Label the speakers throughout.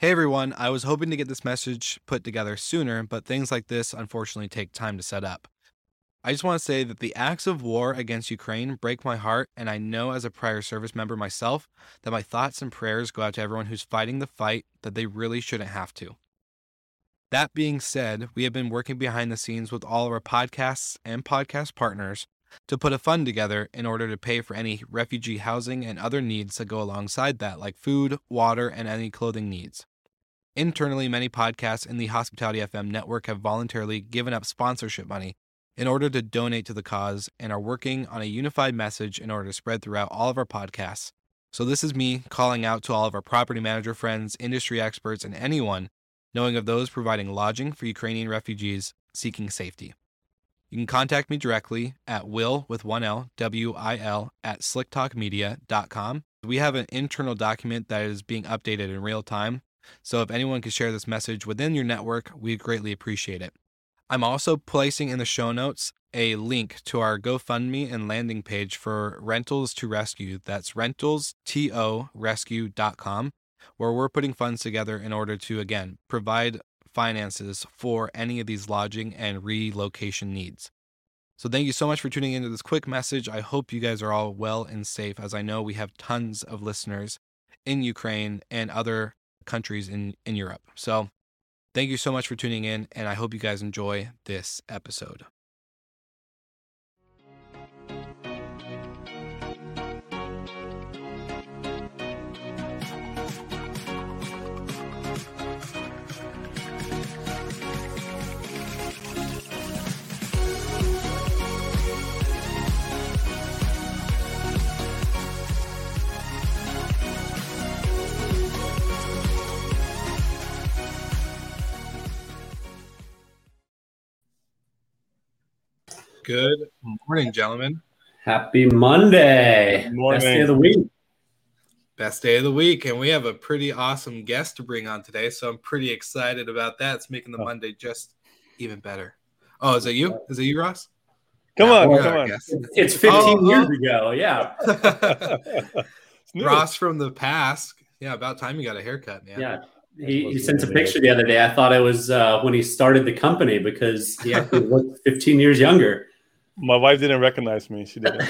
Speaker 1: Hey everyone, I was hoping to get this message put together sooner, but things like this unfortunately take time to set up. I just want to say that the acts of war against Ukraine break my heart, and I know as a prior service member myself that my thoughts and prayers go out to everyone who's fighting the fight that they really shouldn't have to. That being said, we have been working behind the scenes with all of our podcasts and podcast partners to put a fund together in order to pay for any refugee housing and other needs that go alongside that, like food, water, and any clothing needs. Internally, many podcasts in the Hospitality FM network have voluntarily given up sponsorship money in order to donate to the cause and are working on a unified message in order to spread throughout all of our podcasts. So, this is me calling out to all of our property manager friends, industry experts, and anyone knowing of those providing lodging for Ukrainian refugees seeking safety. You can contact me directly at will with one L, W I L, at slicktalkmedia.com. We have an internal document that is being updated in real time so if anyone could share this message within your network, we'd greatly appreciate it. I'm also placing in the show notes a link to our GoFundMe and landing page for Rentals to Rescue. That's rentalstorescue.com, where we're putting funds together in order to, again, provide finances for any of these lodging and relocation needs. So, thank you so much for tuning into this quick message. I hope you guys are all well and safe, as I know we have tons of listeners in Ukraine and other countries in, in Europe. So thank you so much for tuning in, and I hope you guys enjoy this episode. Good morning, gentlemen.
Speaker 2: Happy Monday.
Speaker 3: Good morning.
Speaker 2: Best day of the week.
Speaker 1: Best day of the week. And we have a pretty awesome guest to bring on today. So I'm pretty excited about that. It's making the
Speaker 3: Oh.
Speaker 1: Monday just even better. Oh, is it you? Is it you, Ross?
Speaker 3: Come
Speaker 1: Yeah,
Speaker 3: on,
Speaker 1: we're
Speaker 3: come on.
Speaker 2: It's 15
Speaker 1: Oh,
Speaker 2: years
Speaker 1: oh.
Speaker 2: ago. Yeah.
Speaker 1: Ross from the past. Yeah, about time you got a haircut, man.
Speaker 2: Yeah. He, he sent a picture the other day. I thought it was uh, when he started the company because he actually looked 15 years younger.
Speaker 3: My wife didn't recognize me. She didn't.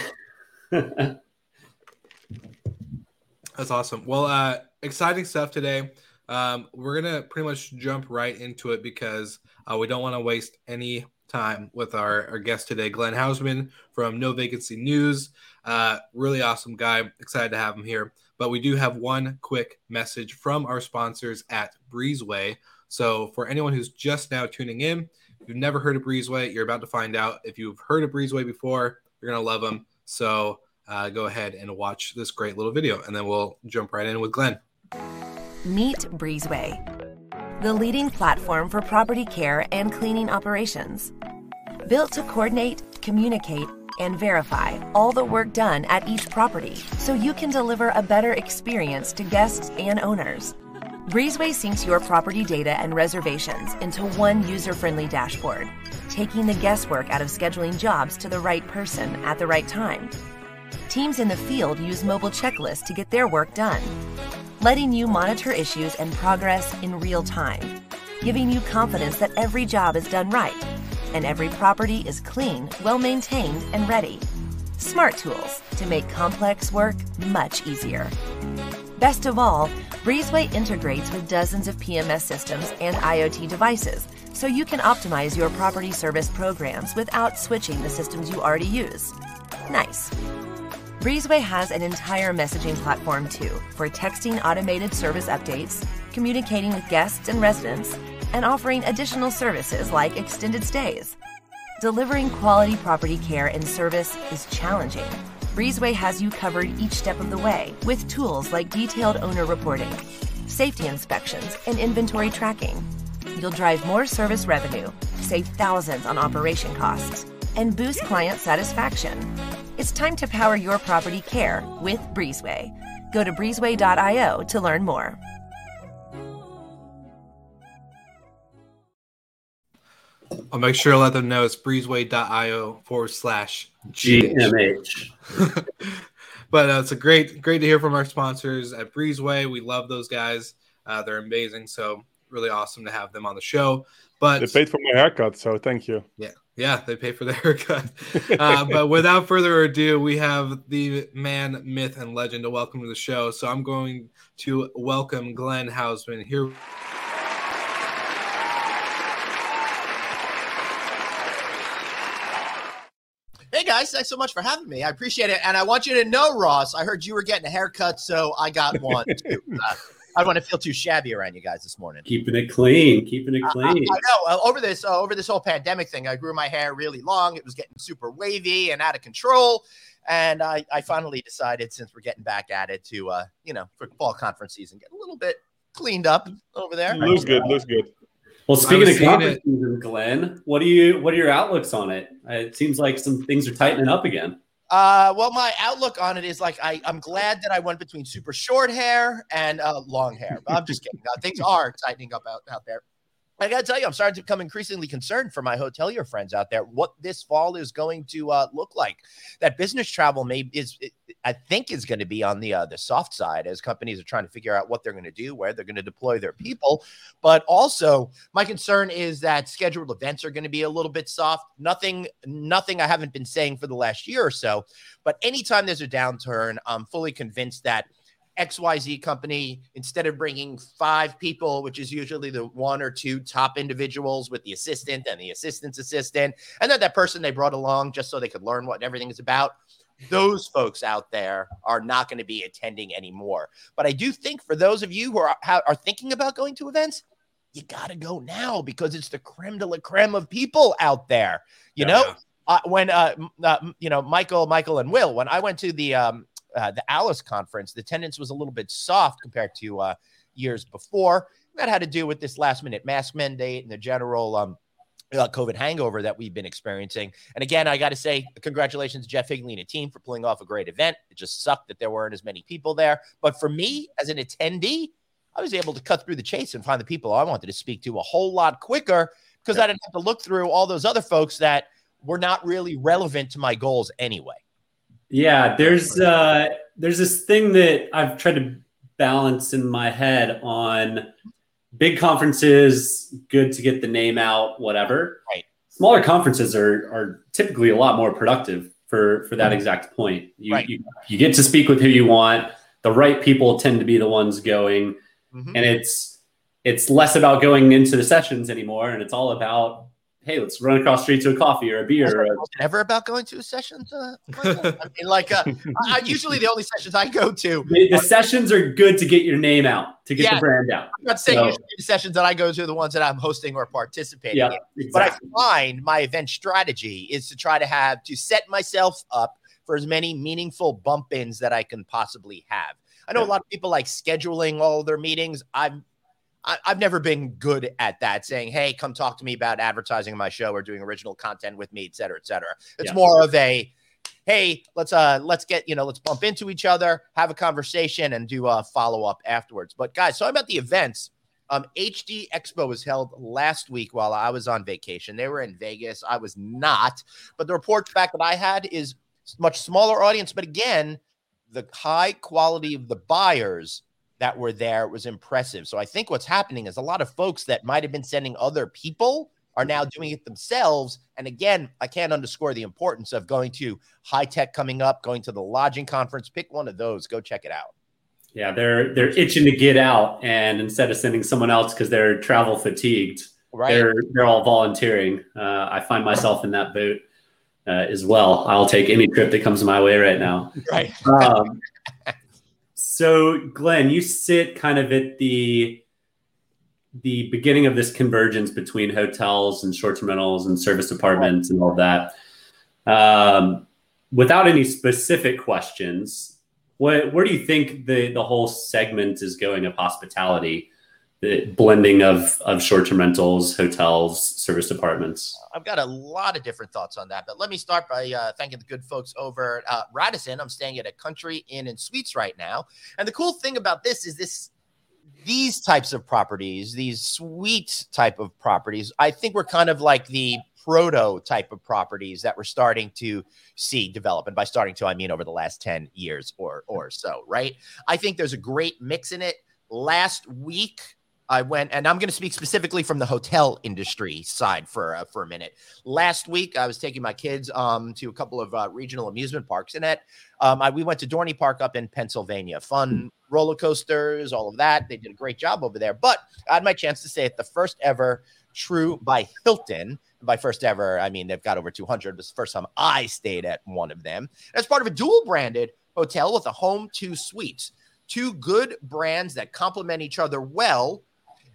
Speaker 1: That's awesome. Well, uh, exciting stuff today. Um, we're gonna pretty much jump right into it because uh, we don't want to waste any time with our, our guest today, Glenn Haussman from No Vacancy News. Uh, really awesome guy. Excited to have him here. But we do have one quick message from our sponsors at Breezeway. So for anyone who's just now tuning in, you've never heard of Breezeway, you're about to find out. If you've heard of Breezeway before, you're gonna love them. So uh, go ahead and watch this great little video, and then we'll jump right in with Glenn.
Speaker 4: Meet Breezeway, the leading platform for property care and cleaning operations. Built to coordinate, communicate, and verify all the work done at each property so you can deliver a better experience to guests and owners. Breezeway syncs your property data and reservations into one user friendly dashboard, taking the guesswork out of scheduling jobs to the right person at the right time. Teams in the field use mobile checklists to get their work done letting you monitor issues and progress in real time. giving you confidence that every job is done right and every property is clean, well maintained, and ready. Smart tools to make complex work much easier. Best of all, Breezeway integrates with dozens of PMS systems and IoT devices, so you can optimize your property service programs without switching the systems you already use. Nice. Breezeway has an entire messaging platform too for texting automated service updates, communicating with guests and residents, and offering additional services like extended stays. Delivering quality property care and service is challenging. Breezeway has you covered each step of the way with tools like detailed owner reporting, safety inspections, and inventory tracking. You'll drive more service revenue, save thousands on operation costs, and boost client satisfaction. It's time to power your property care with Breezeway. Go to breezeway.io to learn more.
Speaker 1: I'll make sure to let them know it's breezeway.io forward slash
Speaker 2: GMH.
Speaker 1: but uh, it's a great, great to hear from our sponsors at Breezeway. We love those guys. Uh, they're amazing. So really awesome to have them on the show. But
Speaker 3: They paid for my haircut, so thank you.
Speaker 1: yeah, yeah, they pay for their haircut. Uh, but without further ado, we have the man, myth, and legend to welcome to the show. So I'm going to welcome Glenn Haussman here.
Speaker 5: Hey guys, thanks so much for having me. I appreciate it. And I want you to know, Ross, I heard you were getting a haircut, so I got one too. Uh, I don't want to feel too shabby around you guys this morning.
Speaker 2: Keeping it clean, keeping it
Speaker 5: I, I-
Speaker 2: clean.
Speaker 5: I know. Uh, over this uh, over this whole pandemic thing, I grew my hair really long. It was getting super wavy and out of control. And I, I finally decided, since we're getting back at it, to uh, you know, for fall conference season, get a little bit cleaned up over there.
Speaker 3: Looks good, looks good.
Speaker 2: Well, speaking of
Speaker 1: seeing
Speaker 2: conference
Speaker 1: it-
Speaker 2: season, Glenn, what do you what are your outlooks on it? Uh, It seems like some things are tightening up again.
Speaker 5: Uh, well, my outlook on it is like I, I'm glad that I went between super short hair and uh, long hair. But I'm just kidding. Uh, things are tightening up out, out there. I gotta tell you, I'm starting to become increasingly concerned for my hotelier friends out there. What this fall is going to uh, look like? That business travel may is, I think, is going to be on the uh, the soft side as companies are trying to figure out what they're going to do, where they're going to deploy their people. But also, my concern is that scheduled events are going to be a little bit soft. Nothing, nothing I haven't been saying for the last year or so. But anytime there's a downturn, I'm fully convinced that XYZ company, instead of bringing five people, which is usually the one or two top individuals with the assistant and the assistant's assistant, and then that person they brought along just so they could learn what everything is about, those folks out there are not going to be attending anymore. But I do think for those of you who are, are thinking about going to events, you got to go now because it's the creme de la creme of people out there. You
Speaker 1: Yeah,
Speaker 5: know, uh, when uh, uh, you know Michael, Michael, and Will, when I went to the um, uh, the ALIS conference, the attendance was a little bit soft compared to uh, years before. That had to do with this last minute mask mandate and the general um, uh, COVID hangover that we've been experiencing. And again, I got to say, congratulations, Jeff Higley and a team for pulling off a great event. It just sucked that there weren't as many people there. But for me, as an attendee, I was able to cut through the chase and find the people I wanted to speak to a whole lot quicker because I didn't have to look through all those other folks that were not really relevant to my goals anyway.
Speaker 2: Yeah, there's uh there's this thing that I've tried to balance in my head on big conferences, good to get the name out, whatever.
Speaker 5: Right.
Speaker 2: Smaller conferences are are typically a lot more productive for for that exact point. You,
Speaker 5: Right.
Speaker 2: you you get to speak with who you want. The right people tend to be the ones going,
Speaker 5: Mhm.
Speaker 2: and it's it's less about going into the sessions anymore, and it's all about hey, let's run across the street to a coffee or a beer. Or a,
Speaker 5: ever about going to a session? Uh, I mean, like, uh, I, usually the only sessions I go to,
Speaker 2: the, the sessions are good to get your name out, to get
Speaker 5: Yeah.
Speaker 2: the brand out.
Speaker 5: I'm not saying
Speaker 2: So-
Speaker 5: usually the sessions that I go to are the ones that I'm hosting or participating
Speaker 2: Yeah,
Speaker 5: in. But I find my event strategy is to try to have to set myself up for as many meaningful bump ins that I can possibly have. I know a lot of people like scheduling all their meetings. I'm I, I've never been good at that, saying, "Hey, come talk to me about advertising my show or doing original content with me, et cetera, et cetera." It's
Speaker 2: Yeah.
Speaker 5: more of a, "Hey, let's uh let's get you know let's bump into each other, have a conversation, and do a follow up afterwards." But guys, so about the events. Um, HD Expo was held last week while I was on vacation. They were in Vegas. I was not, but the report back that I had is much smaller audience. But again, the high quality of the buyers that were there was impressive. So I think what's happening is a lot of folks that might have been sending other people are now doing it themselves. And again, I can't underscore the importance of going to HITEC coming up, going to the lodging conference. Pick one of those, go check it out.
Speaker 2: Yeah, they're they're itching to get out, and instead of sending someone else because they're travel fatigued,
Speaker 5: Right.
Speaker 2: they're they're all volunteering. Uh, I find myself in that boat uh, as well. I'll take any trip that comes my way right now.
Speaker 5: right.
Speaker 2: Um, so, Glenn, you sit kind of at the the beginning of this convergence between hotels and short-term rentals and service apartments and all that. Um, without any specific questions, what where do you think the the whole segment is going of hospitality, the blending of of short-term rentals, hotels, service apartments?
Speaker 5: I've got a lot of different thoughts on that, but let me start by uh, thanking the good folks over at uh, Radisson. I'm staying at a Country Inn and Suites right now, and the cool thing about this is this these types of properties, these suite type of properties. I think we're kind of like the prototype of properties that we're starting to see develop, and by starting to I mean over the last ten years or or so. Right? I think there's a great mix in it. Last week. I went, and I'm going to speak specifically from the hotel industry side for uh, for a minute. Last week, I was taking my kids um, to a couple of uh, regional amusement parks, and at um, I, we went to Dorney Park up in Pennsylvania. Fun roller coasters, all of that. They did a great job over there. But I had my chance to stay at the first ever Tru by Hilton. By first ever, I mean they've got over 200. It was the first time I stayed at one of them. As part of a dual branded hotel with a Home2 Suites, two good brands that complement each other well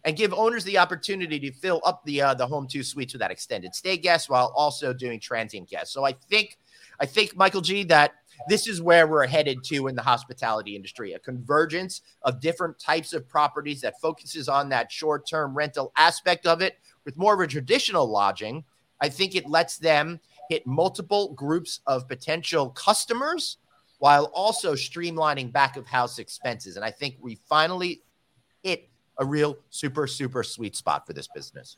Speaker 5: and give owners the opportunity to fill up the uh, the Home2 Suites with that extended stay guests while also doing transient guests. So I think I think Michael G that this is where we're headed to in the hospitality industry a convergence of different types of properties that focuses on that short term rental aspect of it with more of a traditional lodging. I think it lets them hit multiple groups of potential customers while also streamlining back of house expenses. And I think we finally hit a real super, super sweet spot for this business.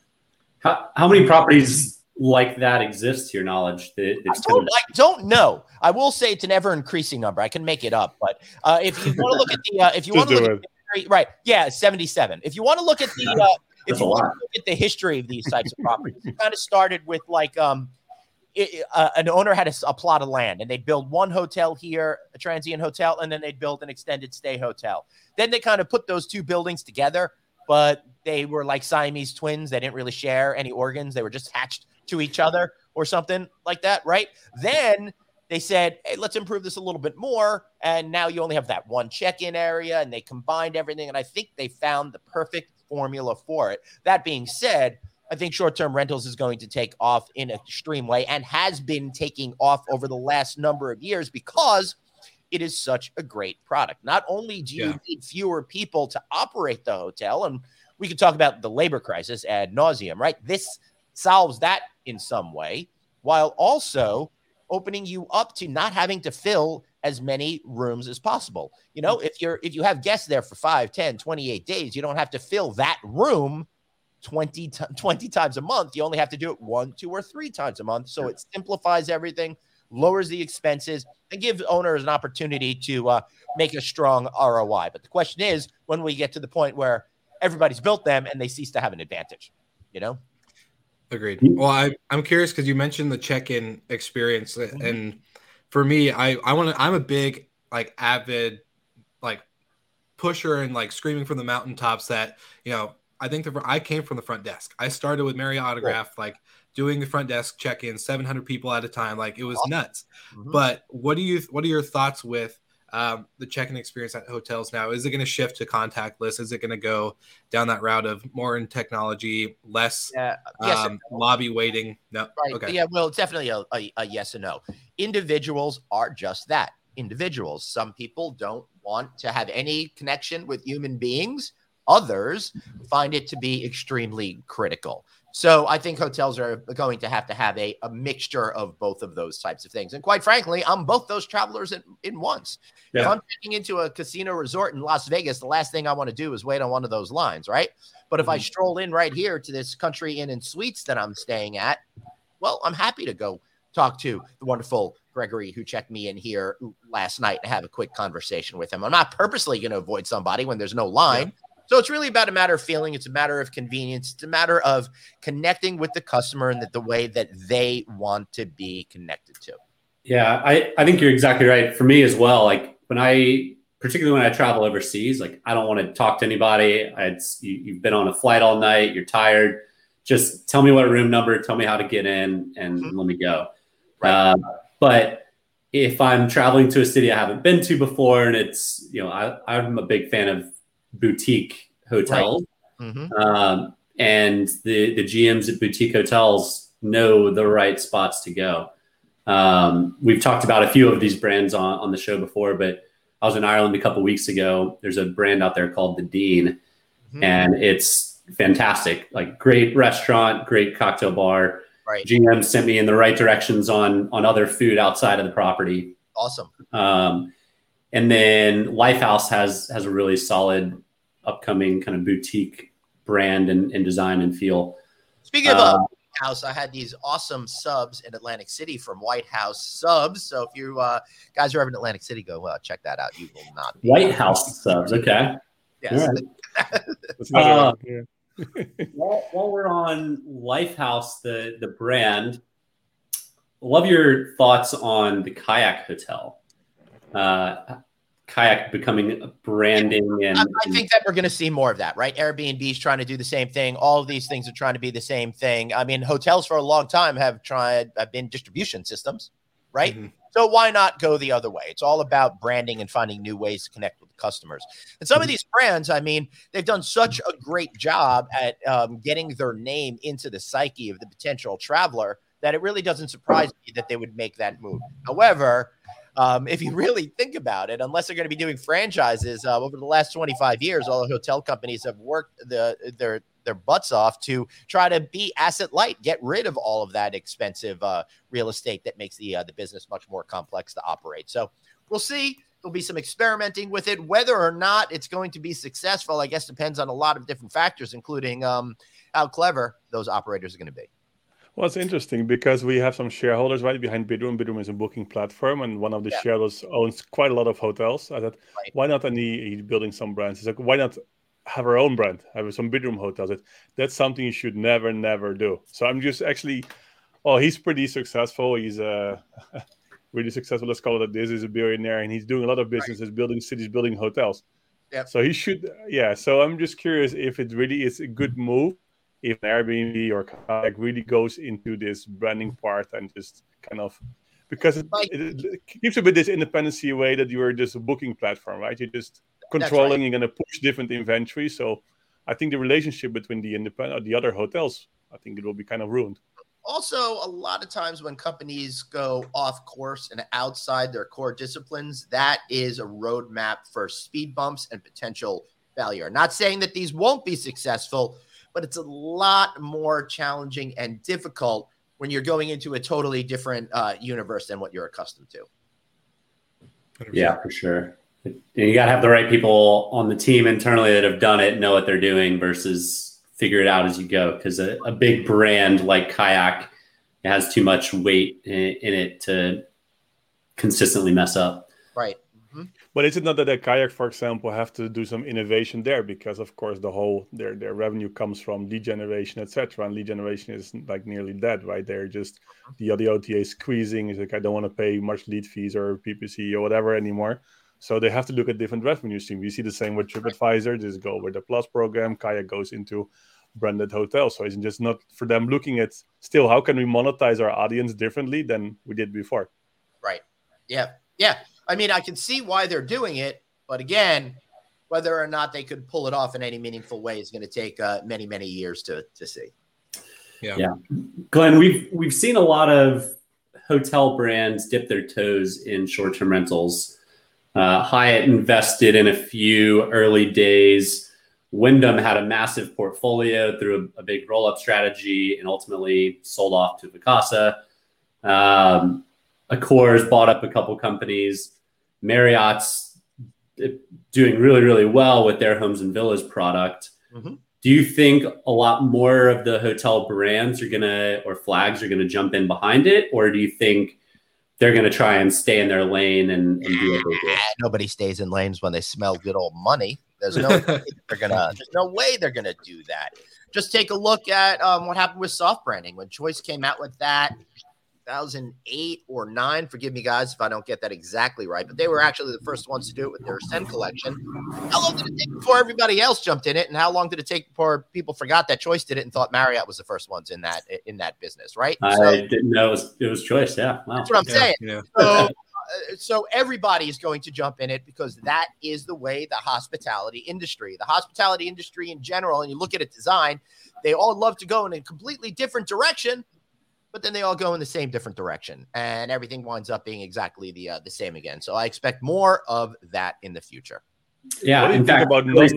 Speaker 2: How, how many properties like that exist to your knowledge? That
Speaker 5: I don't, I don't know. I will say it's an ever increasing number. I can make it up, but uh, if you want to look at the, uh, if you want to
Speaker 3: do
Speaker 5: look at the history, right? Yeah, seventy-seven. If you want to look at the, uh, if
Speaker 2: That's
Speaker 5: you want to look at the history of these types of properties, it kind of started with like um, it, uh, an owner had a plot of land and they'd build one hotel here, a transient hotel, and then they'd build an extended stay hotel. Then they kind of put those two buildings together, but they were like Siamese twins. They didn't really share any organs. They were just hatched to each other or something like that, right? Then they said, hey, let's improve this a little bit more. And now you only have that one check in area, and they combined everything. And I think they found the perfect formula for it. That being said, I think short term rentals is going to take off in an extreme way and has been taking off over the last number of years because it is such a great product. Not only do you
Speaker 1: Yeah.
Speaker 5: need fewer people to operate the hotel, and we could talk about the labor crisis ad nauseum, right? This solves that in some way, while also opening you up to not having to fill as many rooms as possible. You know, mm. if you're if you have guests there for 5, 10, 28 days, you don't have to fill that room 20, ti- 20 times a month. You only have to do it one, two, or three times a month. So it simplifies everything, lowers the expenses, and gives owners an opportunity to uh, make a strong ROI. But the question is, when we get to the point where everybody's built them and they cease to have an advantage, you know?
Speaker 1: Agreed. Well, I, I'm curious because you mentioned the check-in experience, uh, and for me, I I want to. I'm a big like avid like pusher and like screaming from the mountaintops that you know. I think the I came from the front desk. I started with Marriott Autograph, like doing the front desk check-in, 700 people at a time. Like it was nuts.
Speaker 5: Mhm.
Speaker 1: But what do you what are your thoughts with um, the check-in experience at hotels now? Is it going to shift to contactless? Is it going to go down that route of more in technology, less
Speaker 5: Yeah. Yes.
Speaker 1: um, lobby waiting? No.
Speaker 5: Right.
Speaker 1: Okay.
Speaker 5: Yeah. Well, definitely a, a, a yes and no. Individuals are just that individuals. Some people don't want to have any connection with human beings, others find it to be extremely critical. So I think hotels are going to have to have a, a mixture of both of those types of things. And quite frankly, I'm both those travelers in, in once. If I'm checking into a casino resort in Las Vegas, the last thing I want to do is wait on one of those lines, right? But if I mm-hmm. stroll in right here to this country inn and suites that I'm staying at, well, I'm happy to go talk to the wonderful Gregory, who checked me in here last night, and have a quick conversation with him. I'm not purposely going to avoid somebody when there's no line. So it's really about a matter of feeling. It's a matter of convenience. It's a matter of connecting with the customer in the, the way that they want to be connected to.
Speaker 2: Yeah, I, I think you're exactly right. For me as well, like when I, particularly when I travel overseas, like I don't want to talk to anybody. It's, you, you've been on a flight all night, you're tired. Just tell me what room number, tell me how to get in, and mm-hmm. let me go. Right. Uh, but if I'm traveling to a city I haven't been to before, and it's you know I, I'm a big fan of boutique hotels, right. mm-hmm. um, and the the GMs at boutique hotels know the right spots to go. Um, we've talked about a few of these brands on, on the show before, but I was in Ireland a couple weeks ago. There's a brand out there called the Dean, mm-hmm. and it's fantastic. Like great restaurant, great cocktail bar.
Speaker 5: Right.
Speaker 2: GM sent me in the right directions on on other food outside of the property.
Speaker 5: Awesome.
Speaker 2: Um, and then Lifehouse has has a really solid upcoming kind of boutique brand and, and design and feel.
Speaker 5: Speaking of uh, House, I had these awesome subs in Atlantic City from White House Subs. So if you uh, guys are ever in Atlantic City, go uh, check that out. You will not.
Speaker 2: White House Subs. Okay.
Speaker 5: Yes.
Speaker 2: Right. uh, while, while, we're on Lifehouse, the the brand, love your thoughts on the Kayak Hotel. Uh, kayak becoming branding and
Speaker 5: I, I think that we're going to see more of that right? Airbnb is trying to do the same thing. All of these things are trying to be the same thing. I mean hotels for a long time have tried have been distribution systems right? Mm-hmm. so why not go the other way? It's all about branding and finding new ways to connect with customers. And some mm-hmm. of these brands i mean they've done such a great job at um, getting their name into the psyche of the potential traveler that it really doesn't surprise me that they would make that move. However um, if you really think about it, unless they're going to be doing franchises uh, over the last 25 years, all the hotel companies have worked the, their their butts off to try to be asset light, get rid of all of that expensive uh, real estate that makes the uh, the business much more complex to operate. So we'll see. There'll be some experimenting with it. Whether or not it's going to be successful, I guess depends on a lot of different factors, including um, how clever those operators are going to be.
Speaker 3: Well, it's interesting because we have some shareholders right behind Bidroom. Bidroom is a booking platform, and one of the yeah. shareholders owns quite a lot of hotels. I thought, right. why not any he's building some brands? He's like, why not have our own brand, have some Bidroom hotels? That's something you should never, never do. So I'm just actually, oh, he's pretty successful. He's uh, really successful. Let's call it this. He's a billionaire, and he's doing a lot of businesses, right. building cities, building hotels.
Speaker 5: Yeah.
Speaker 3: So he should, yeah. So I'm just curious if it really is a good move if Airbnb or Kayak really goes into this branding part and just kind of because it, it, it keeps a bit this independency away that you're just a booking platform, right? You're just controlling. Right. You're going to push different inventory. So I think the relationship between the independent, the other hotels, I think it will be kind of ruined.
Speaker 5: Also, a lot of times when companies go off course and outside their core disciplines, that is a roadmap for speed bumps and potential failure. Not saying that these won't be successful, but it's a lot more challenging and difficult when you're going into a totally different uh, universe than what you're accustomed to.
Speaker 2: Yeah, for sure. And you got to have the right people on the team internally that have done it, know what they're doing, versus figure it out as you go. Because a, a, big brand like Kayak has too much weight in, in it to consistently mess up.
Speaker 5: Right.
Speaker 3: But is it not that a kayak, for example, have to do some innovation there because, of course, the whole their their revenue comes from lead generation, etc. And lead generation is like nearly dead, right? They're just mm-hmm. the the OTA squeezing. Is like I don't want to pay much lead fees or PPC or whatever anymore. So they have to look at different revenue streams. We see the same with TripAdvisor. Just go with the Plus program. Kayak goes into branded hotels. So it's just not for them looking at still how can we monetize our audience differently than we did before.
Speaker 5: Right. Yeah. Yeah. I mean, I can see why they're doing it, but again, whether or not they could pull it off in any meaningful way is going to take uh, many, many years to to see.
Speaker 2: Yeah. yeah, Glenn, we've we've seen a lot of hotel brands dip their toes in short-term rentals. Uh, Hyatt invested in a few early days. Wyndham had a massive portfolio through a, a big roll-up strategy and ultimately sold off to Vacasa. Um, Accor bought up a couple companies. Marriott's doing really, really well with their homes and villas product. Mm-hmm. Do you think a lot more of the hotel brands are gonna or flags are gonna jump in behind it, or do you think they're going to try and stay in their lane and, and do what they do.
Speaker 5: Nobody stays in lanes when they smell good old money. There's no way they're gonna. There's no way they're gonna do that. Just take a look at um, what happened with soft branding when Choice came out with that. 2008 or nine. Forgive me, guys, if I don't get that exactly right. But they were actually the first ones to do it with their Ascend collection. How long did it take before everybody else jumped in it, and how long did it take before people forgot that Choice did it and thought Marriott was the first ones in that in that business? Right.
Speaker 2: I
Speaker 5: So
Speaker 2: didn't know it was, it was choice. Yeah. Wow.
Speaker 5: that's what I'm
Speaker 1: Yeah,
Speaker 5: saying.
Speaker 1: yeah.
Speaker 5: So, uh, so everybody is going to jump in it because that is the way the hospitality industry, the hospitality industry in general, and you look at it design, they all love to go in a completely different direction, but then they all go in the same different direction, and everything winds up being exactly the uh, the same again. So I expect more of that in the future.
Speaker 2: Yeah.
Speaker 3: what do you
Speaker 2: in
Speaker 3: think
Speaker 2: fact,
Speaker 3: about
Speaker 2: choice,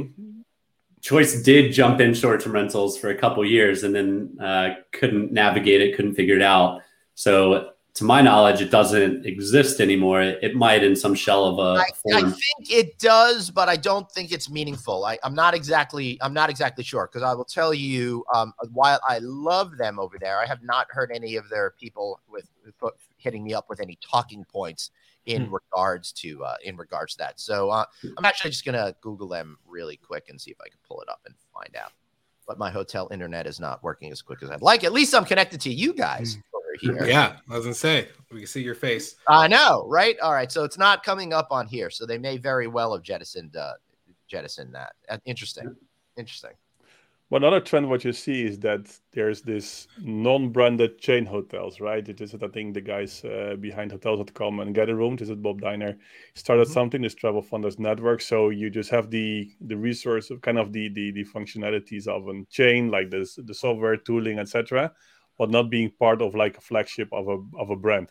Speaker 2: choice did jump in short-term rentals for a couple years and then uh, couldn't navigate it, couldn't figure it out. So, to my knowledge, it doesn't exist anymore. It, it might in some shell of a
Speaker 5: I, I think it does, but I don't think it's meaningful. I, I'm not exactly I'm not exactly sure because I will tell you um, while I love them over there, I have not heard any of their people with, with hitting me up with any talking points in
Speaker 1: Hmm.
Speaker 5: regards to uh, in regards to that. So uh, I'm actually just gonna Google them really quick and see if I can pull it up and find out. But my hotel internet is not working as quick as I'd like. At least I'm connected to you guys over here.
Speaker 1: Yeah, I was gonna say we can see your face.
Speaker 5: I know, right? All right, so it's not coming up on here, so they may very well have jettisoned uh, jettisoned that. Uh, interesting, interesting.
Speaker 3: One other trend what you see is that there's this non-branded chain hotels, right? It is I think the guys uh, behind Hotels.com and Get a Room, this is Bob Diener, started
Speaker 5: Mhm.
Speaker 3: something this Travel Funders network. So you just have the the resource of kind of the the, the functionalities of a chain, like this the software tooling, etc., but not being part of like a flagship of a of a brand.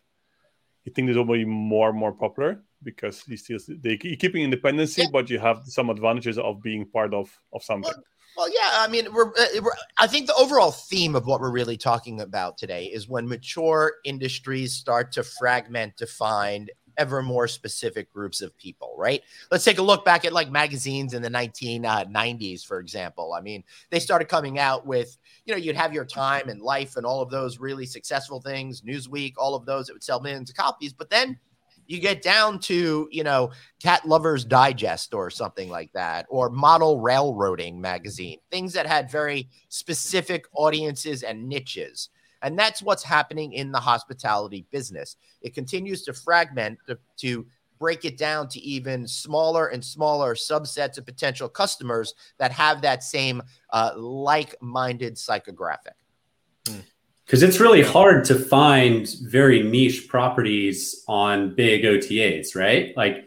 Speaker 3: You think this will be more and more popular because you still they you're keeping independency,
Speaker 5: Yeah.
Speaker 3: but you have some advantages of being part of of something.
Speaker 5: Well, yeah, I mean, we're, uh, we're I think the overall theme of what we're really talking about today is when mature industries start to fragment to find ever more specific groups of people, right? Let's take a look back at like magazines in the 1990s, uh, for example. I mean, they started coming out with, you know, you'd have your time and life and all of those really successful things, Newsweek, all of those that would sell millions of copies. But then you get down to, you know, Cat Lovers Digest or something like that, or Model Railroading magazine, things that had very specific audiences and niches. And that's what's happening in the hospitality business. It continues to fragment to, to break it down to even smaller and smaller subsets of potential customers that have that same uh, like minded psychographic.
Speaker 2: because it's really hard to find very niche properties on big OTAs, right? Like,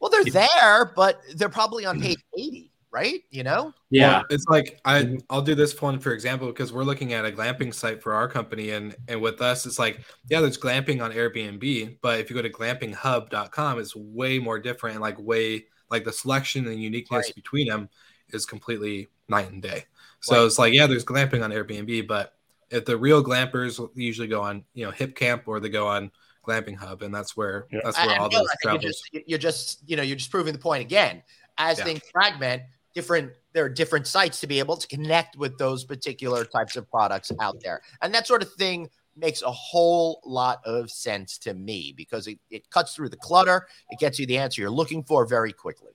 Speaker 5: Well, they're there, but they're probably on page 80, right? You know?
Speaker 2: yeah,
Speaker 1: Well, it's like I mm-hmm. I'll do this one for example because we're looking at a glamping site for our company and and with us it's like yeah there's glamping on Airbnb but if you go to glampinghub.com it's way more different and like way like the selection and uniqueness
Speaker 5: Right.
Speaker 1: between them is completely night and day. So
Speaker 5: Right.
Speaker 1: it's like yeah there's glamping on Airbnb but if the real glampers usually go on you know Hipcamp or they go on Glamping Hub and that's where
Speaker 3: Yeah.
Speaker 1: that's where
Speaker 5: And
Speaker 1: all
Speaker 5: Bill,
Speaker 1: those
Speaker 5: I you're just you're just you know you're just proving the point again. As
Speaker 1: Yeah.
Speaker 5: things fragment, different there are different sites to be able to connect with those particular types of products out there, and that sort of thing makes a whole lot of sense to me because it, it cuts through the clutter. It gets you the answer you're looking for very quickly.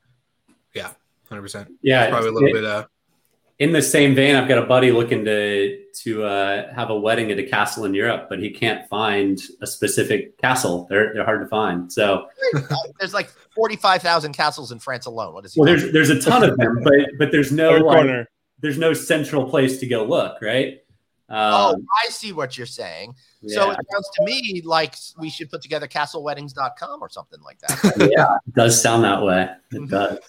Speaker 1: yeah 100%
Speaker 2: yeah.
Speaker 1: probably a little
Speaker 2: it-
Speaker 1: bit uh
Speaker 2: in the same vein, I've got a buddy looking to to uh, have a wedding at a castle in Europe, but he can't find a specific castle. They're they're hard to find. So,
Speaker 5: There's like forty five thousand castles in France alone. What is he?
Speaker 2: well,
Speaker 5: talking
Speaker 2: there's there's a ton of them, but but there's no like, there's no central place to go look, right?
Speaker 5: Oh,
Speaker 2: Um,
Speaker 5: I see what you're saying. So it sounds to me like we should put together castleweddings.com or something like that.
Speaker 2: yeah, it does sound that way. It does.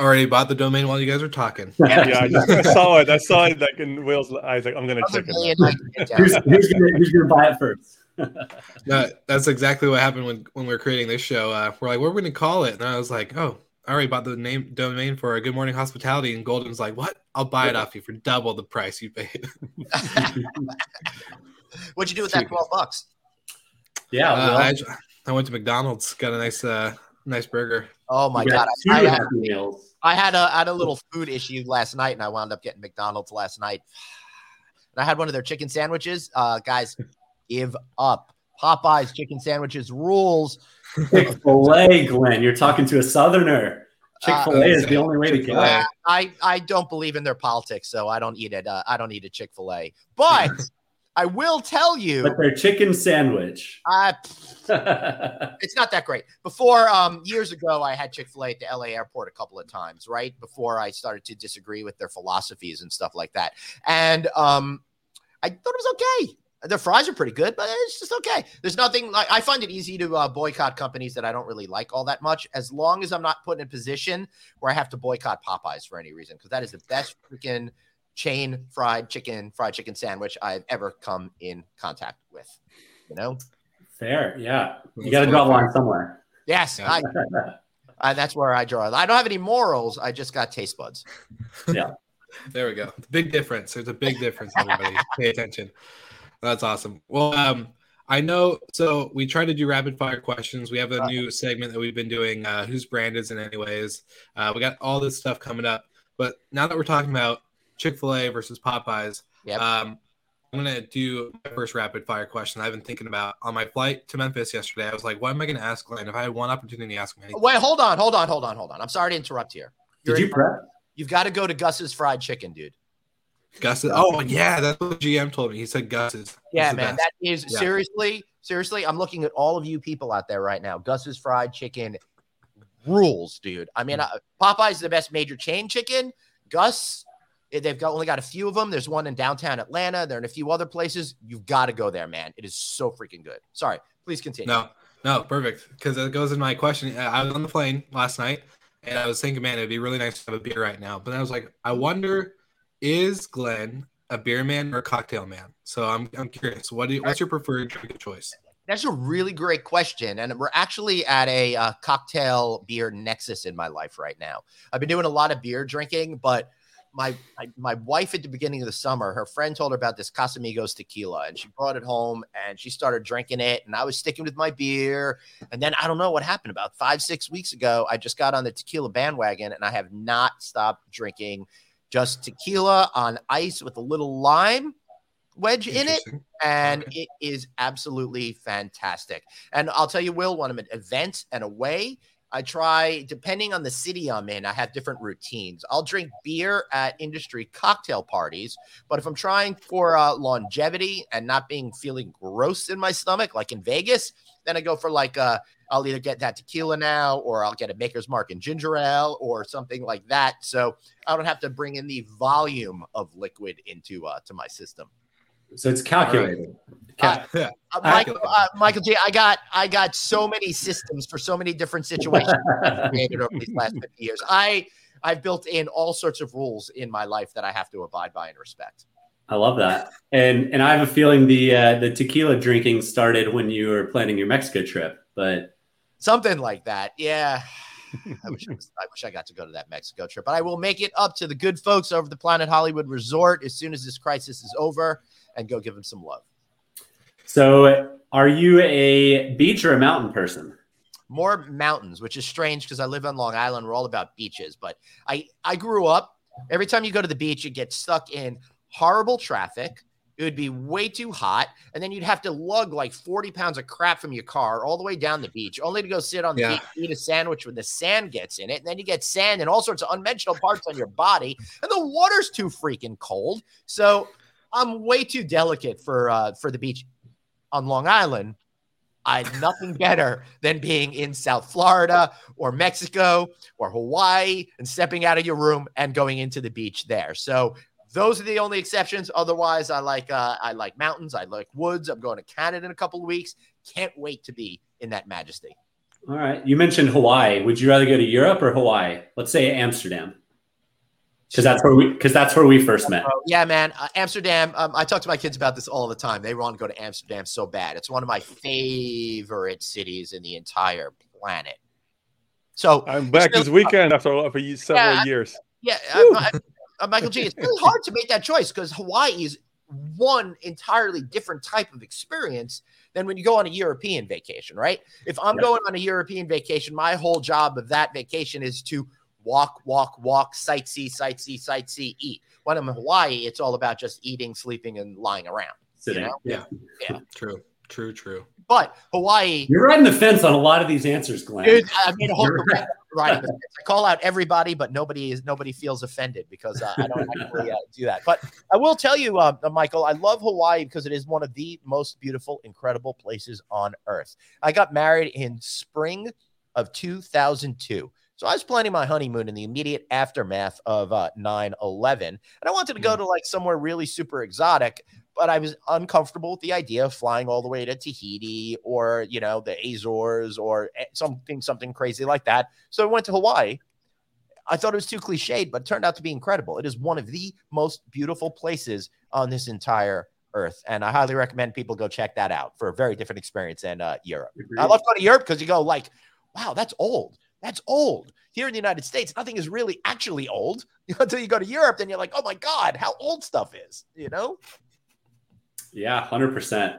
Speaker 1: Already bought the domain while you guys were talking.
Speaker 3: Yeah, I, just, I saw it. I saw it like in Wales. I was like, I'm gonna
Speaker 5: Another
Speaker 3: check it. out.
Speaker 5: I can get down.
Speaker 2: Who's, who's gonna who's gonna buy it first?
Speaker 1: No, that's exactly what happened when when we were creating this show. Uh, we're like, what are we gonna call it? And I was like, oh, I already bought the name domain for a Good Morning Hospitality. And Golden's like, what? I'll buy it off you for double the price you paid.
Speaker 5: What'd you do with that 12 bucks?
Speaker 2: Yeah,
Speaker 1: Uh,
Speaker 2: well,
Speaker 1: I, I went to McDonald's, got a nice uh nice burger.
Speaker 5: Oh my god.
Speaker 2: two
Speaker 5: I, I, had,
Speaker 2: happy meals.
Speaker 5: I had a I had a little food issue last night and I wound up getting McDonald's last night. And I had one of their chicken sandwiches. Uh guys, give up. Popeyes chicken sandwiches rules.
Speaker 2: Chick Fil A, Glenn. You're talking to a Southerner. Chick Fil A is the only way to go.
Speaker 5: Uh, I I don't believe in their politics, so I don't eat it. Uh, I don't eat a Chick Fil A, but I will tell you,
Speaker 2: But their chicken sandwich. yeah,
Speaker 5: it's not that great. Before um years ago, I had Chick Fil A at the LA airport a couple of times, right before I started to disagree with their philosophies and stuff like that. And um, I thought it was okay. Their fries are pretty good, but it's just okay. There's nothing like I find it easy to uh, boycott companies that I don't really like all that much, as long as I'm not put in a position where I have to boycott Popeyes for any reason, because that is the best freaking chain fried chicken, fried chicken sandwich I've ever come in contact with. You know?
Speaker 2: fair. Yeah, you got to draw a line somewhere.
Speaker 5: Yes,
Speaker 1: Yeah.
Speaker 5: I, I, that's where I draw. I don't have any morals. I just got taste buds. Yeah.
Speaker 1: there we go. Big difference. There's a big difference. Everybody, pay attention. That's awesome. Well, um, I know. So we try to do rapid fire questions. We have a new segment that we've been doing. Uh, whose brand is it, anyways? Uh, we got all this stuff coming up. But now that we're talking about Chick Fil A versus Popeyes,
Speaker 5: Yep.
Speaker 1: um, I'm gonna do my first rapid fire question. I've been thinking about on my flight to Memphis yesterday. I was like, what am I gonna ask Glenn? If I had one opportunity to ask him anything,
Speaker 5: Wait, hold on, hold on, hold on, hold on. I'm sorry to interrupt here.
Speaker 2: Did
Speaker 5: You're-
Speaker 2: you prep?
Speaker 5: You've got to go to Gus's Fried Chicken, dude.
Speaker 1: Gus. Oh yeah, that's what GM told me. He said Gus's.
Speaker 5: Yeah, man.
Speaker 1: best.
Speaker 5: That is
Speaker 1: Yeah.
Speaker 5: seriously, seriously. I'm looking at all of you people out there right now. Gus's Fried Chicken rules, dude. I mean, uh, Popeye's the best major chain chicken. Gus, they've got only got a few of them. There's one in downtown Atlanta. They're in a few other places. You've got to go there, man. It is so freaking good. Sorry, please continue.
Speaker 1: No, no, perfect. Because it goes in my question. I was on the plane last night, and I was thinking, man, it'd be really nice to have a beer right now. But I was like, I wonder, is Glenn a beer man or a cocktail man? So I'm, I'm curious. What do you, what's your preferred drink of choice?
Speaker 5: That's a really great question. And we're actually at a uh, cocktail beer nexus in my life right now. I've been doing a lot of beer drinking, but my, my my wife at the beginning of the summer, her friend told her about this Casamigos tequila, and she brought it home and she started drinking it. And I was sticking with my beer. And then I don't know what happened. About five, six weeks ago, I just got on the tequila bandwagon and I have not stopped drinking just tequila on ice with a little lime wedge in it and
Speaker 1: Okay.
Speaker 5: it is absolutely fantastic. And I'll tell you, Will, at events and away, I try, depending on the city I'm in, I have different routines. I'll drink beer at industry cocktail parties, but if I'm trying for uh, longevity and not being feeling gross in my stomach, like in Vegas, then I go for like uh, I'll either get that tequila now, or I'll get a Maker's Mark and ginger ale, or something like that. So I don't have to bring in the volume of liquid into uh, to my system.
Speaker 2: So it's calculated. Cal-
Speaker 1: Yeah.
Speaker 5: Uh, Michael, uh, Michael J, I got I got so many systems for so many different situations created over these last 50 years. I I've built in all sorts of rules in my life that I have to abide by and respect.
Speaker 2: I love that. And and I have a feeling the uh, the tequila drinking started when you were planning your Mexico trip. But
Speaker 5: Something like that. Yeah. I wish I, was, I wish I got to go to that Mexico trip, but I will make it up to the good folks over the Planet Hollywood Resort as soon as this crisis is over and go give them some love.
Speaker 2: so are you a beach or a mountain person?
Speaker 5: more mountains, which is strange because I live on Long Island. We're all about beaches, but I I grew up. Every time you go to the beach, you get stuck in horrible traffic. It would be way too hot, and then you'd have to lug like forty pounds of crap from your car all the way down the beach, only to go sit on the
Speaker 1: Yeah.
Speaker 5: beach, eat a sandwich when the sand gets in it, and then you get sand and all sorts of unmentionable parts on your body, and the water's too freaking cold. So I'm way too delicate for uh, for the beach on Long Island. I nothing better than being in South Florida or Mexico or Hawaii and stepping out of your room and going into the beach there. So those are the only exceptions. Otherwise, I like uh, I like mountains. I like woods. I'm going to Canada in a couple of weeks. Can't wait to be in that majesty.
Speaker 2: All right. You mentioned Hawaii. Would you rather go to Europe or Hawaii? Let's say Amsterdam. Because that's where we because that's where we first met.
Speaker 5: Yeah, man. Uh, Amsterdam. Um, I talk to my kids about this all the time. They want to go to Amsterdam so bad. It's one of my favorite cities in the entire planet. So
Speaker 3: I'm back
Speaker 5: Still-
Speaker 3: this weekend after, after ye- several
Speaker 5: Yeah,
Speaker 3: years.
Speaker 5: Yeah, uh, uh, Michael G. It's really hard to make that choice because Hawaii is one entirely different type of experience than when you go on a European vacation, right? If I'm
Speaker 2: Yeah.
Speaker 5: going on a European vacation, my whole job of that vacation is to walk, walk, walk, sightsee, sightsee, sightsee, eat. When I'm in Hawaii, it's all about just eating, sleeping, and lying around.
Speaker 2: Sitting.
Speaker 5: know?
Speaker 2: Yeah.
Speaker 1: True. True. True.
Speaker 5: But Hawaii,
Speaker 2: You're riding the fence on a lot of these answers, Glenn.
Speaker 5: dude, I made a whole
Speaker 2: You're right.
Speaker 5: right. I call out everybody, but nobody is nobody feels offended because uh, I don't actually uh, do that. But I will tell you, uh, Michael, I love Hawaii because it is one of the most beautiful, incredible places on earth. I got married in spring of 2002. So I was planning my honeymoon in the immediate aftermath of uh, 9/11, and I wanted to go to like somewhere really super exotic, but I was uncomfortable with the idea of flying all the way to Tahiti or you know the Azores or eh, something something crazy like that. So I went to Hawaii. I thought it was too cliched, but it turned out to be incredible. It is one of the most beautiful places on this entire earth, and I highly recommend people go check that out for a very different experience than uh, Europe. I love going to Europe because you go like, wow, that's old. That's old. Here in the United States, nothing is really actually old until you go to Europe. Then you're like, oh my god, how old stuff is. You know?
Speaker 2: Yeah, hundred percent.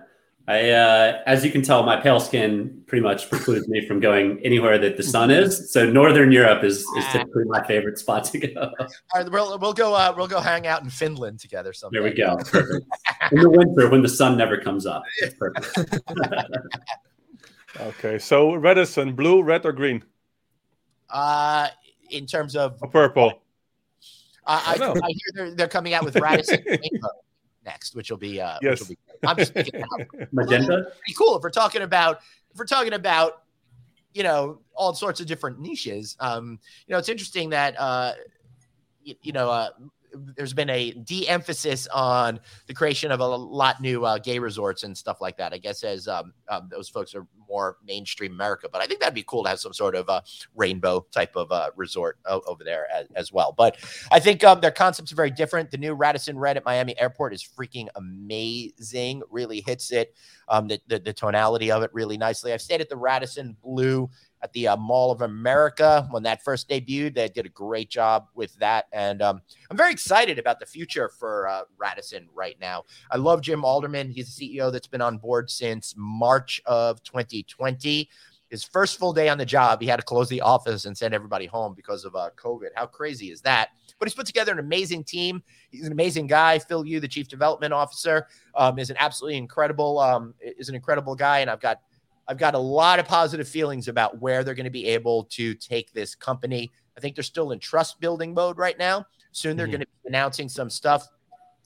Speaker 2: I, uh, as you can tell, my pale skin pretty much precludes me from going anywhere that the sun is. So Northern Europe is, is typically my favorite spot to go.
Speaker 5: All right, we'll we'll go uh, we'll go hang out in Finland together someday.
Speaker 2: There we go. Perfect. In the winter, when the sun never comes up, it's perfect.
Speaker 3: Okay, so Radisson, blue, red, or green?
Speaker 5: Uh, in terms of,
Speaker 3: Or purple?
Speaker 5: I, I,
Speaker 3: I.
Speaker 5: I hear they're, they're coming out with Radisson Rainbow next, which will be uh,
Speaker 3: Yes.
Speaker 5: which will be. I'm just thinking out.
Speaker 2: Magenta.
Speaker 5: pretty cool if we're talking about if we're talking about you know all sorts of different niches um you know it's interesting that uh you, you know uh there's been a de-emphasis on the creation of a lot new uh, gay resorts and stuff like that. I guess as um, um, those folks are more mainstream America, but I think that'd be cool to have some sort of uh, rainbow type of uh, resort o- over there as, as well. But I think um, their concepts are very different. The new Radisson Red at Miami Airport is freaking amazing. Really hits it. Um, the, the the tonality of it really nicely. I've stayed at the Radisson Blu at the uh, Mall of America when that first debuted. They did a great job with that, and um, I'm very excited about the future for uh, Radisson right now. I love Jim Alderman. He's the CEO that's been on board since March of 2020. His first full day on the job, he had to close the office and send everybody home because of uh, COVID. How crazy is that? But he's put together an amazing team. He's an amazing guy. Phil Yu, the chief development officer, um, is an absolutely incredible um, is an incredible guy, and I've got I've got a lot of positive feelings about where they're going to be able to take this company. I think they're still in trust building mode right now. Soon they're
Speaker 2: Mhm.
Speaker 5: going to be announcing some stuff,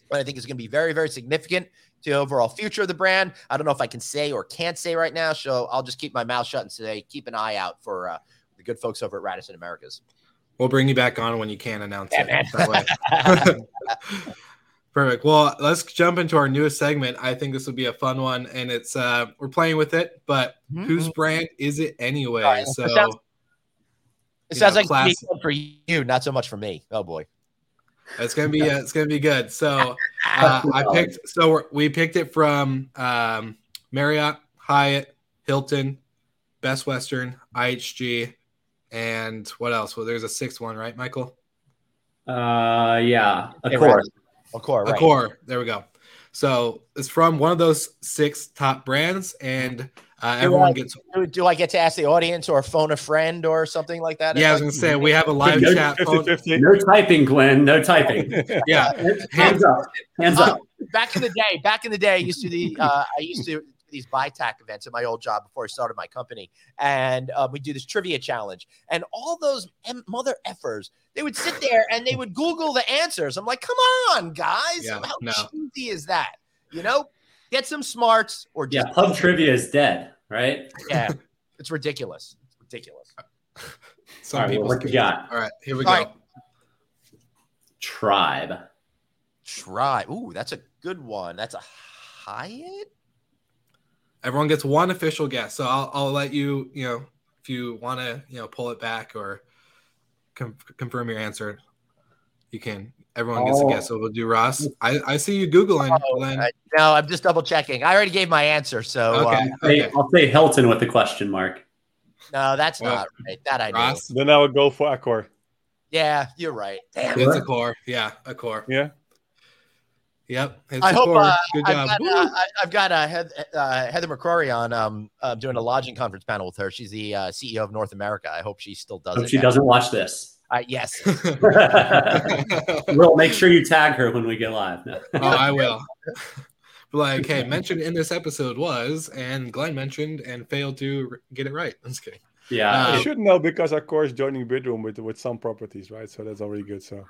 Speaker 5: but I think it's going to be very, very significant to the overall future of the brand. I don't know if I can say or can't say right now, so I'll just keep my mouth shut and say keep an eye out for uh, the good folks over at Radisson Americas.
Speaker 1: We'll bring you back on when you can announce
Speaker 5: Yeah,
Speaker 1: it.
Speaker 5: man.
Speaker 1: That way. Perfect. Well, let's jump into our newest segment. I think this will be a fun one, and it's uh we're playing with it, but whose brand is it anyway?
Speaker 5: All right,
Speaker 1: So
Speaker 5: it sounds- It sounds
Speaker 1: know,
Speaker 5: like
Speaker 1: class-
Speaker 5: it's gonna be fun for you, not so much for me. Oh boy.
Speaker 1: it's gonna be uh, it's gonna be good. So uh, I picked so we're, we picked it from um, Marriott, Hyatt, Hilton, Best Western, IHG, and what else? Well, there's a sixth one, right, Michael?
Speaker 2: Uh, yeah, of
Speaker 5: Hey,
Speaker 2: course.
Speaker 5: Accor, right?
Speaker 1: Accor. There we go. So it's from one of those six top brands, and uh, everyone
Speaker 5: I-
Speaker 1: gets.
Speaker 5: Do, do I get to ask the audience or phone a friend or something like that?
Speaker 1: Yeah, I was gonna say we have a live
Speaker 2: No,
Speaker 1: chat. phone.
Speaker 3: 50-50.
Speaker 2: No typing, Glenn. No typing.
Speaker 1: Yeah,
Speaker 2: Hands up. Hands
Speaker 5: Uh,
Speaker 2: up.
Speaker 5: back in the day, back in the day, I used to the uh, I used to do these BITAC events at my old job before I started my company, and uh, we do this trivia challenge, and all those em- mother effers, they would sit there and they would Google the answers. I'm like, come on, guys,
Speaker 1: Yeah,
Speaker 5: how
Speaker 1: no.
Speaker 5: cheesy is that? You know, get some smarts or
Speaker 2: Yeah,
Speaker 5: just
Speaker 2: pub trivia is dead, right?
Speaker 5: yeah, it's ridiculous. It's ridiculous.
Speaker 1: some
Speaker 2: All right,
Speaker 1: people.
Speaker 2: well, what you got?
Speaker 1: All right, here we
Speaker 5: All
Speaker 1: go.
Speaker 5: right.
Speaker 2: Tribe.
Speaker 5: Try. Ooh, that's a good one. That's a Hyatt.
Speaker 1: Everyone gets one official guess. So I'll, I'll let you, you know, if you want to, you know, pull it back or com- confirm your answer, you can. Everyone gets
Speaker 2: Oh.
Speaker 1: a guess. So we'll do Ross. I, I see you Googling. Glenn.
Speaker 5: Uh, no, I'm just double checking. I already gave my answer, so
Speaker 1: Okay.
Speaker 5: uh,
Speaker 2: Hey,
Speaker 1: Okay.
Speaker 2: I'll say Hilton with the question mark.
Speaker 5: no, that's
Speaker 1: Well,
Speaker 5: not right. That I know.
Speaker 1: Ross.
Speaker 3: Then I would go for Accor.
Speaker 5: Yeah, you're right. Damn.
Speaker 1: It's Accor. Yeah, Accor.
Speaker 3: Yeah.
Speaker 1: Yep. It's
Speaker 5: I
Speaker 1: a
Speaker 5: hope uh,
Speaker 1: Good
Speaker 5: I've
Speaker 1: job.
Speaker 5: got, uh, I- I've got uh, Heath- uh, Heather McCrory on um, uh, doing a lodging conference panel with her. She's the uh, CEO of North America. I hope she still does
Speaker 2: Hope
Speaker 5: it.
Speaker 2: she
Speaker 5: now.
Speaker 2: doesn't watch this.
Speaker 5: Uh, yes.
Speaker 2: we'll make sure you tag her when we get live. No.
Speaker 1: oh, I will. like, hey, mentioned in this episode was, and Glenn mentioned and failed to r- get it right. I'm just kidding.
Speaker 2: Yeah.
Speaker 1: Uh,
Speaker 3: I should know because of course joining Bidroom with with some properties, right? So that's already good. So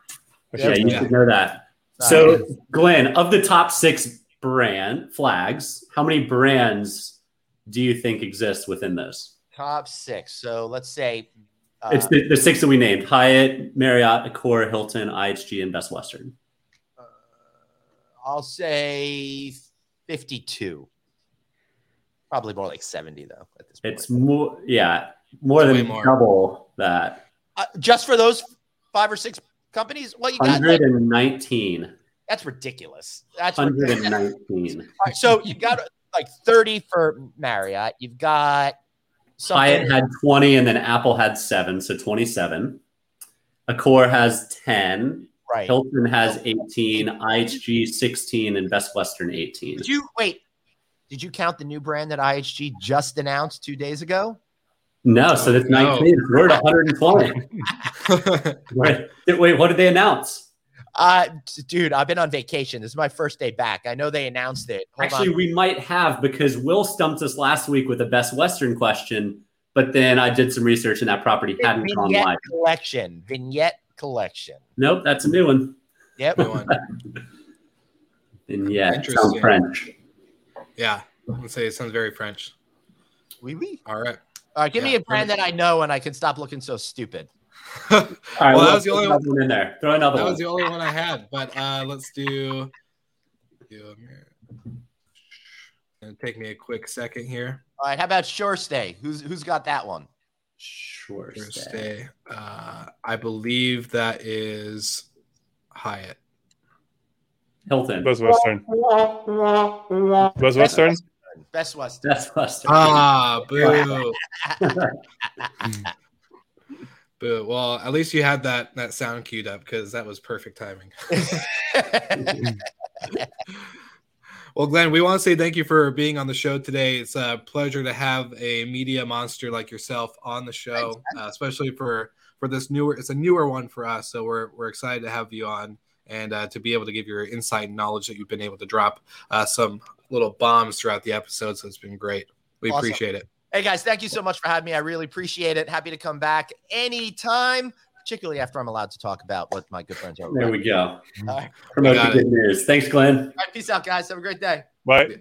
Speaker 3: I
Speaker 2: yeah,
Speaker 3: should
Speaker 2: you
Speaker 3: know.
Speaker 1: Yeah.
Speaker 2: should know that.
Speaker 5: Nice.
Speaker 2: So, Glenn, of the top six brand flags, how many brands do you think exist within those?
Speaker 5: Top six. So let's say uh,
Speaker 2: it's the, the six that we named: Hyatt, Marriott, Accor, Hilton, IHG, and Best Western.
Speaker 5: uh, I'll say 52. Probably more like 70 though at this point.
Speaker 2: It's more, yeah, more
Speaker 1: It's
Speaker 2: than
Speaker 1: more.
Speaker 2: double that.
Speaker 5: Uh, just for those five or six companies? Well, you got like,
Speaker 2: 119.
Speaker 5: that's ridiculous. That's ridiculous.
Speaker 2: 119.
Speaker 5: So you've got like 30 for Marriott. You've got
Speaker 2: Hyatt
Speaker 5: something.
Speaker 2: had 20, and then Apple had seven, so 27. Accor has 10.
Speaker 5: right.
Speaker 2: Hilton has 18. IHG 16, and Best Western 18.
Speaker 5: Did you wait? Did you count the new brand that IHG just announced two days ago?
Speaker 2: No, so that's
Speaker 1: No.
Speaker 2: 19. We're at 120. Wait, wait, what did they announce?
Speaker 5: Uh, dude, I've been on vacation. This is my first day back. I know they announced it. Hold
Speaker 2: Actually,
Speaker 5: on.
Speaker 2: we might have because Will stumped us last week with a Best Western question, but then I did some research and that property hadn't gone live.
Speaker 5: collection. Vignette collection.
Speaker 2: Nope, that's a new one.
Speaker 5: Yep.
Speaker 1: Good one.
Speaker 2: Vignette, sounds French.
Speaker 1: Yeah, I would say it sounds very French.
Speaker 5: Oui, oui.
Speaker 1: All right.
Speaker 5: All right, give me a brand that I know and I can stop looking so stupid.
Speaker 2: All right,
Speaker 1: Well,
Speaker 2: Will,
Speaker 1: that was the
Speaker 2: throw
Speaker 1: only
Speaker 2: another one in there. Throw another
Speaker 1: that
Speaker 2: one.
Speaker 1: was the only one I had, but uh, let's do. do It'll take me a quick second here.
Speaker 5: All right, how about SureStay? Who's who's got that one?
Speaker 2: Sure.
Speaker 1: Sure
Speaker 2: stay.
Speaker 1: stay. Uh, I believe that is Hyatt.
Speaker 2: Hilton.
Speaker 3: Best Western. Best Western.
Speaker 5: Best Western.
Speaker 2: Best Western.
Speaker 1: Ah, boo. boo. Well, at least you had that that sound queued up because that was perfect timing. Well, Glenn, we want to say thank you for being on the show today. It's a pleasure to have a media monster like yourself on the show, uh, especially for for this newer. It's a newer one for us, so we're we're excited to have you on and uh, to be able to give your insight and knowledge that you've been able to drop uh, some little bombs throughout the episode. So it's been great. We
Speaker 5: Awesome.
Speaker 1: appreciate it.
Speaker 5: Hey guys, thank you so much for having me. I really appreciate it. Happy to come back anytime, particularly after I'm allowed to talk about what my good friends are.
Speaker 2: There we go.
Speaker 5: All right.
Speaker 2: Promote the good news. Thanks, Glenn.
Speaker 5: All right, peace out, guys. Have a great day.
Speaker 3: Bye.